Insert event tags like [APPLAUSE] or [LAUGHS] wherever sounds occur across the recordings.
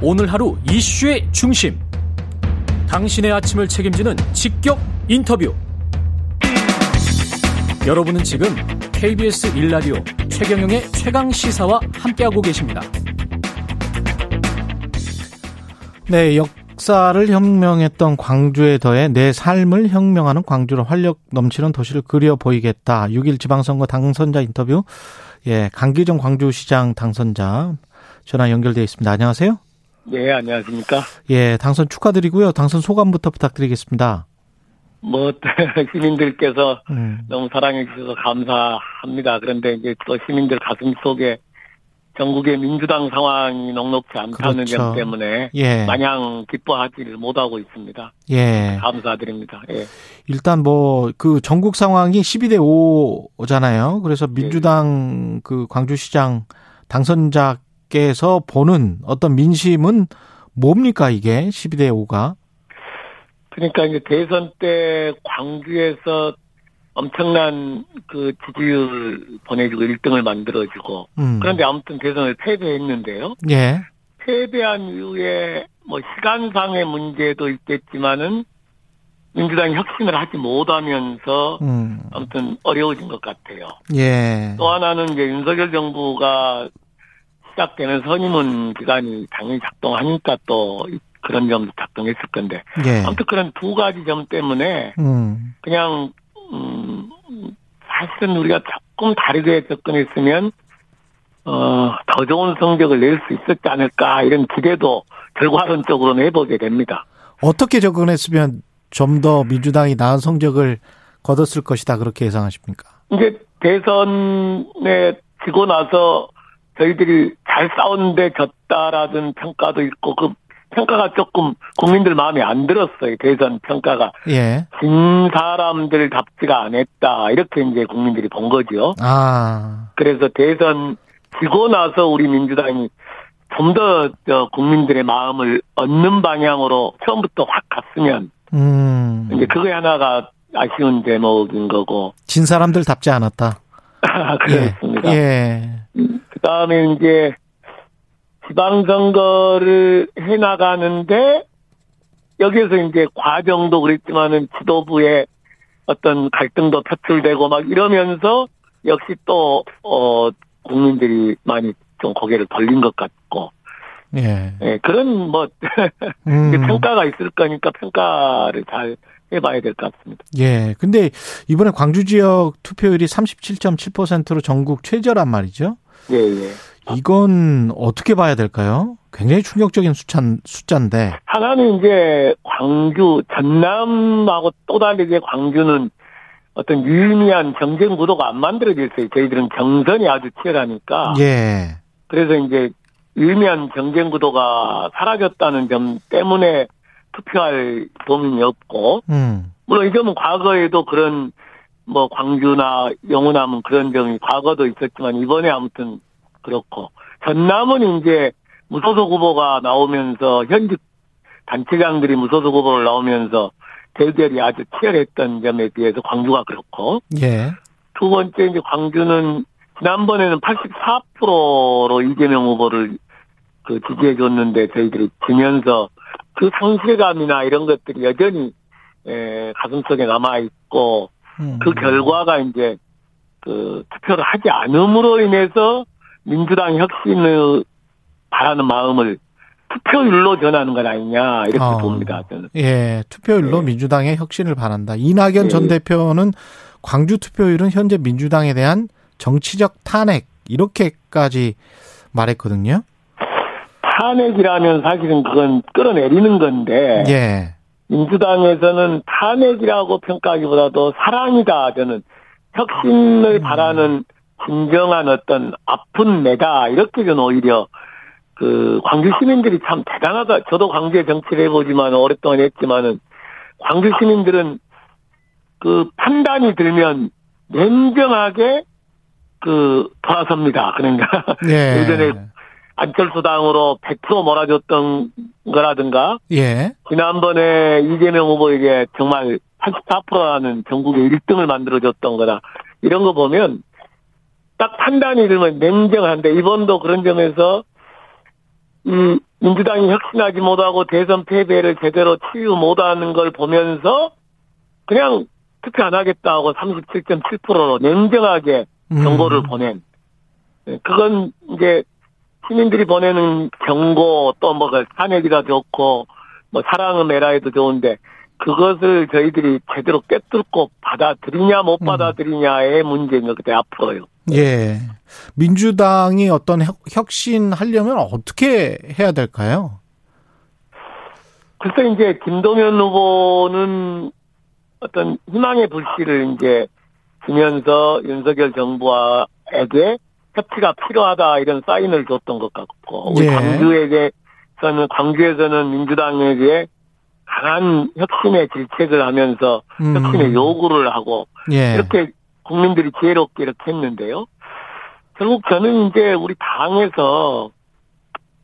오늘 하루 이슈의 중심. 당신의 아침을 책임지는 직격 인터뷰. 여러분은 지금 KBS 일라디오 최경영의 최강 시사와 함께하고 계십니다. 네, 역사를 혁명했던 광주에 더해 내 삶을 혁명하는 광주로 활력 넘치는 도시를 그려 보이겠다. 6일 지방선거 당선자 인터뷰. 예, 강기정 광주시장 당선자 전화 연결되어 있습니다. 안녕하세요. 예, 안녕하십니까. 예, 당선 축하드리고요. 당선 소감부터 부탁드리겠습니다. 뭐, [LAUGHS] 시민들께서 음. 너무 사랑해주셔서 감사합니다. 그런데 이제 또 시민들 가슴 속에 전국의 민주당 상황이 녹록지 않다는 그렇죠. 점 때문에 예. 마냥 기뻐하지를 못하고 있습니다. 예. 감사드립니다. 예. 일단 뭐 그 전국 상황이 12대 5잖아요. 그래서 네. 민주당 그 광주시장 당선자 께서 보는 어떤 민심은 뭡니까 이게 12대 5가? 그러니까 이제 대선 때 광주에서 엄청난 그 지지율 보내주고 1등을 만들어주고 음. 그런데 아무튼 대선을 패배했는데요. 예. 패배한 이후에 뭐 시간상의 문제도 있겠지만은 민주당이 혁신을 하지 못하면서 음. 아무튼 어려워진 것 같아요. 예. 또 하나는 이제 윤석열 정부가 시작되는 선임원 기간이 당연히 작동하니까 또 그런 점도 작동했을 건데 예. 아무튼 그런 두 가지 점 때문에 음. 그냥 음 사실은 우리가 조금 다르게 접근했으면 어더 좋은 성적을 낼 수 있었지 않을까 이런 기대도 결과론적으로는 해보게 됩니다. 어떻게 접근했으면 좀 더 민주당이 나은 성적을 거뒀을 것이다 그렇게 예상하십니까? 이제 대선에 지고 나서 저희들이 잘 싸웠는데 졌다라는 평가도 있고 그 평가가 조금 국민들 마음에 안 들었어요. 대선 평가가 예. 진 사람들 답지가 않았다 이렇게 이제 국민들이 본 거죠. 아. 그래서 대선 지고 나서 우리 민주당이 좀 더 국민들의 마음을 얻는 방향으로 처음부터 확 갔으면 음. 이제 그게 하나가 아쉬운 대목인 거고 진 사람들 답지 않았다. [LAUGHS] 그렇습니다. 예. 그 다음에 이제 지방선거를 해나가는데 여기에서 이제 과정도 그랬지만은 지도부의 어떤 갈등도 표출되고 막 이러면서 역시 또, 어, 국민들이 많이 좀 고개를 돌린 것 같고, 예. 예, 그런 뭐, [LAUGHS] 음. 평가가 있을 거니까 평가를 잘 해봐야 될 것 같습니다. 예. 근데 이번에 광주 지역 투표율이 37.7%로 전국 최저란 말이죠. 예, 예. 이건 어떻게 봐야 될까요? 굉장히 충격적인 숫자, 숫자인데. 하나는 이제 광주, 전남하고 또 다르게 광주는 어떤 유의미한 경쟁 구도가 안 만들어져 있어요. 저희들은 경선이 아주 치열하니까. 예. 그래서 이제 유의미한 경쟁 구도가 사라졌다는 점 때문에 투표할 도움이 없고, 음. 물론 이 점은 과거에도 그런 뭐 광주나 영호남은 그런 점이 과거도 있었지만 이번에 아무튼 그렇고 전남은 이제 무소속 후보가 나오면서 현직 단체장들이 무소속 후보를 나오면서 대결이 아주 치열했던 점에 비해서 광주가 그렇고 예. 두 번째 이제 광주는 지난번에는 84%로 이재명 후보를 그 지지해 줬는데 저희들이 지면서 그 성실감이나 이런 것들이 여전히 에, 가슴속에 남아 있고 음. 그 결과가 이제 그 투표를 하지 않음으로 인해서 민주당 혁신을 바라는 마음을 투표율로 전하는 건 아니냐 이렇게 어. 봅니다 저는. 예. 투표율로 예. 민주당의 혁신을 바란다. 이낙연 예. 전 대표는 광주 투표율은 현재 민주당에 대한 정치적 탄핵 이렇게까지 말했거든요. 탄핵이라면 사실은 그건 끌어내리는 건데 예. 민주당에서는 탄핵이라고 평가하기보다도 사랑이다 저는 혁신을 바라는 진정한 어떤 아픈 내다 이렇게 저는 오히려 그 광주 시민들이 참 대단하다. 저도 광주에 정치를 해보지만 오랫동안 했지만은 광주 시민들은 그 판단이 들면 냉정하게 그 돌아섭니다. 그러니까 예. [LAUGHS] 예전에 안철수 당으로 100% 몰아줬던 거라든가 예. 지난번에 이재명 후보에게 정말 84%라는 전국의 1등을 만들어줬던 거다. 이런 거 보면 딱 판단이 들면 냉정한데 이번도 그런 점에서 이 민주당이 혁신하지 못하고 대선 패배를 제대로 치유 못하는 걸 보면서 그냥 투표 안 하겠다고 37.7%로 냉정하게 경고를 음. 보낸. 네, 그건 이제 시민들이 보내는 경고 또뭐 탄핵이라 좋고 뭐 사랑은 에라에도 좋은데 그것을 저희들이 제대로 꿰뚫고 받아들이냐 못 음. 받아들이냐의 문제인 것 같아요 앞으로요. 예. 민주당이 어떤 혁- 혁신하려면 어떻게 해야 될까요? 글쎄 이제 김동연 후보는 어떤 희망의 불씨를 이제 주면서 윤석열 정부와에게 협치가 필요하다 이런 사인을 줬던 것 같고 우리 예. 광주에게서는 광주에서는 민주당에게 강한 혁신의 질책을 하면서 음. 혁신의 요구를 하고 예. 이렇게 국민들이 지혜롭게 이렇게 했는데요. 결국 저는 이제 우리 당에서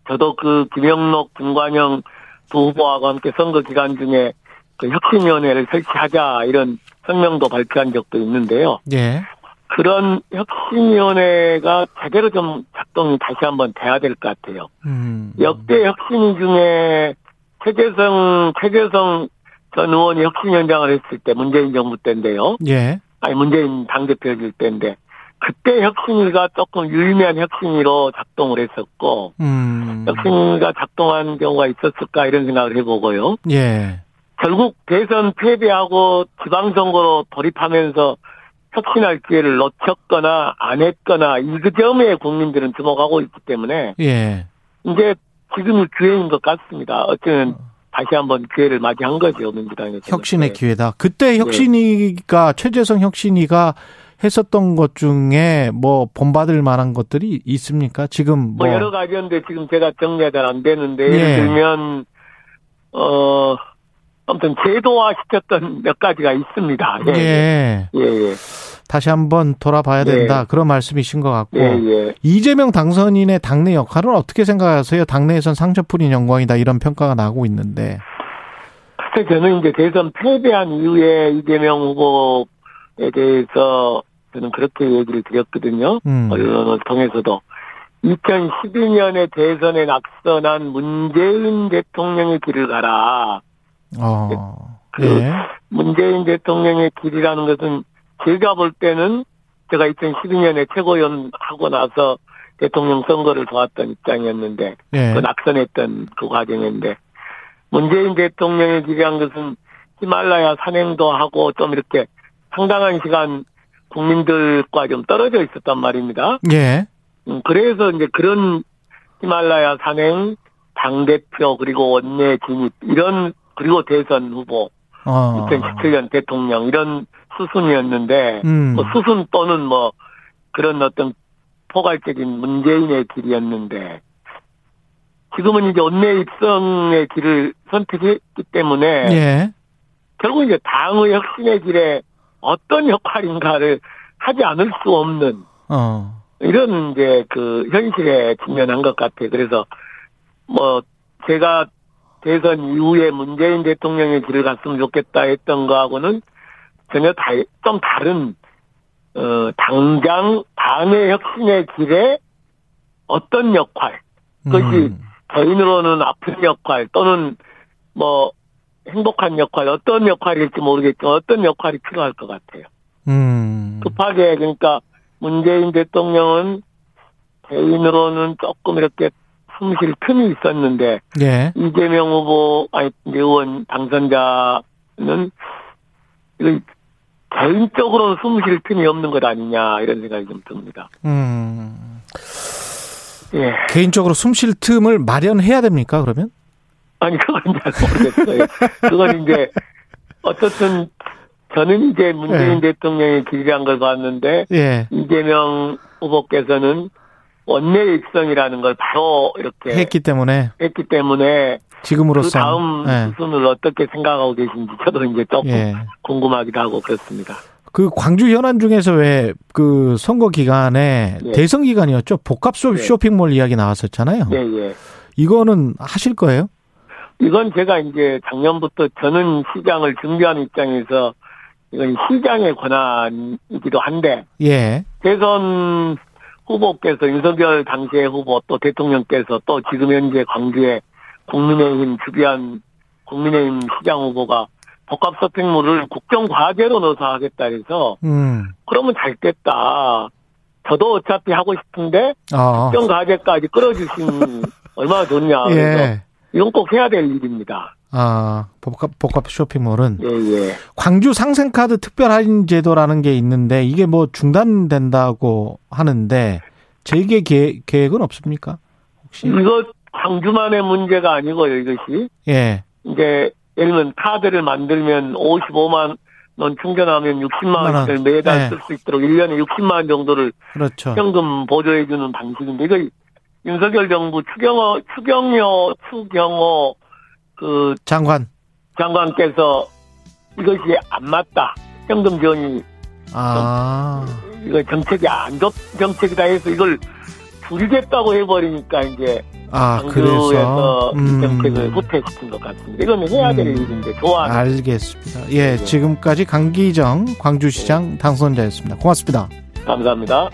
저도 그 김영록, 김관영 두 후보하고 함께 선거 기간 중에 그 혁신위원회를 설치하자 이런 성명도 발표한 적도 있는데요. 예. 그런 혁신위원회가 제대로 좀 작동이 다시 한번 돼야 될 것 같아요. 음. 역대 혁신위 중에 최재성, 최재성 전 의원이 혁신위원장을 했을 때 문재인 정부 때인데요. 예. 아니 문재인 당대표일 때인데 그때 혁신위가 조금 유의미한 혁신위로 작동을 했었고 음. 혁신위가 작동한 경우가 있었을까 이런 생각을 해보고요. 예. 결국 대선 패배하고 지방선거로 돌입하면서 혁신할 기회를 놓쳤거나 안 했거나 이 그 점에 국민들은 주목하고 있기 때문에 예. 이제 지금이 기회인 것 같습니다. 어쨌든 다시 한번 기회를 맞이한 거죠 민주당에서. 혁신의 네. 기회다. 그때 혁신이가 최재성 혁신이가 했었던 것 중에 뭐 본받을 만한 것들이 있습니까? 지금 뭐 뭐 여러 가지였는데 지금 제가 정리가 잘 안 되는데 예. 예를 들면 어 아무튼 제도화 시켰던 몇 가지가 있습니다. 예. 예. 예. 예. 다시 한번 돌아봐야 예. 된다. 그런 말씀이신 것 같고. 예. 예. 이재명 당선인의 당내 역할은 어떻게 생각하세요? 당내에선 상처뿐인 영광이다 이런 평가가 나오고 있는데. 글쎄 저는 이제 대선 패배한 이후에 이재명 후보에 대해서 저는 그렇게 얘기를 드렸거든요. 음. 언론을 통해서도 2012년에 대선에 낙선한 문재인 대통령의 길을 가라. 어. 그 예. 문재인 대통령의 길이라는 것은 제가 볼 때는 제가 2012년에 최고위원 하고 나서 대통령 선거를 도왔던 입장이었는데 예. 그 낙선했던 그 과정인데 문재인 대통령의 길이란 것은 히말라야 산행도 하고 좀 이렇게 상당한 시간 국민들과 좀 떨어져 있었단 말입니다. 예. 음, 그래서 이제 그런 히말라야 산행, 당 대표, 그리고 원내 진입, 이런, 그리고 대선 후보, 어. 2017년 대통령, 이런 수순이었는데, 음. 뭐 수순 또는 뭐, 그런 어떤 포괄적인 문재인의 길이었는데, 지금은 이제 원내 입성의 길을 선택했기 때문에, 예. 결국 이제 당의 혁신의 길에 어떤 역할인가를 하지 않을 수 없는, 어. 이런 이제 그 현실에 직면한 것 같아요. 그래서 뭐 제가 대선 이후에 문재인 대통령의 길을 갔으면 좋겠다 했던 거하고는 전혀 다, 좀 다른 어 당장 당의 혁신의 길에 어떤 역할 그것이 음. 개인으로는 아픈 역할 또는 뭐 행복한 역할 어떤 역할일지 모르겠지만 어떤 역할이 필요할 것 같아요. 음. 급하게 그러니까 문재인 대통령은 개인으로는 조금 이렇게 숨쉴 틈이 있었는데 예. 이재명 후보 아니 의원 당선자는 이거 개인적으로 숨쉴 틈이 없는 것 아니냐 이런 생각이 좀 듭니다. 음. 예. 개인적으로 숨 쉴 틈을 마련해야 됩니까, 그러면? 아니 그건 잘 모르겠어요. 그건 이제 어떻든 저는 이제 문재인 예. 대통령의 길이란 걸 봤는데 예. 이재명 후보께서는 원내 입성이라는 걸 바로 이렇게 했기 때문에 했기 때문에 그 지금으로서 다음 예. 수순을 어떻게 생각하고 계신지 저도 이제 조금 예. 궁금하기도 하고 그렇습니다. 그 광주 현안 중에서 왜 그 선거 기간에 예. 대선 기간이었죠. 복합 쇼- 예. 쇼핑몰 이야기 나왔었잖아요. 예, 예. 이거는 하실 거예요? 이건 제가 이제 작년부터 저는 시장을 준비하는 입장에서 이건 시장의 권한이기도 한데 예. 대선 후보께서 윤석열 당시의 후보 또 대통령께서 또 지금 현재 광주에 국민의힘 주비한 국민의힘 시장 후보가 복합 서핑물을 국정 과제로 넣어서 하겠다 해서 음. 그러면 잘 됐다. 저도 어차피 하고 싶은데 어. 국정 과제까지 끌어주신 얼마나 좋냐. 그래서 예. 이건 꼭 해야 될 일입니다. 아, 복합, 복합 쇼핑몰은 예, 예. 광주 상생카드 특별 할인 제도라는 게 있는데 이게 뭐 중단된다고 하는데 재개 계획, 계획은 없습니까? 혹시? 이거 광주만의 문제가 아니고요, 이것이. 예. 이제, 예를 들면 카드를 만들면 55만 원 충전하면 60만 만 원을 원. 매달 네. 쓸수 있도록 1년에 60만 원 정도를 그렇죠. 현금 보조해주는 방식인데, 이거 윤석열 정부 추경호, 추경호, 추경호 그 장관. 장관께서 이것이 안 맞다. 현금 지원이 아. 이거 정책이 안 좋 정책이다 해서 이걸 줄이겠다고 해버리니까 이제 아, 그래서. 이 정책을 후퇴시킨 것 같습니다. 이건 해야 될 음. 일인데 좋아하는 알겠습니다. 예, 네. 지금까지 강기정 광주시장 당선자였습니다. 고맙습니다. 감사합니다.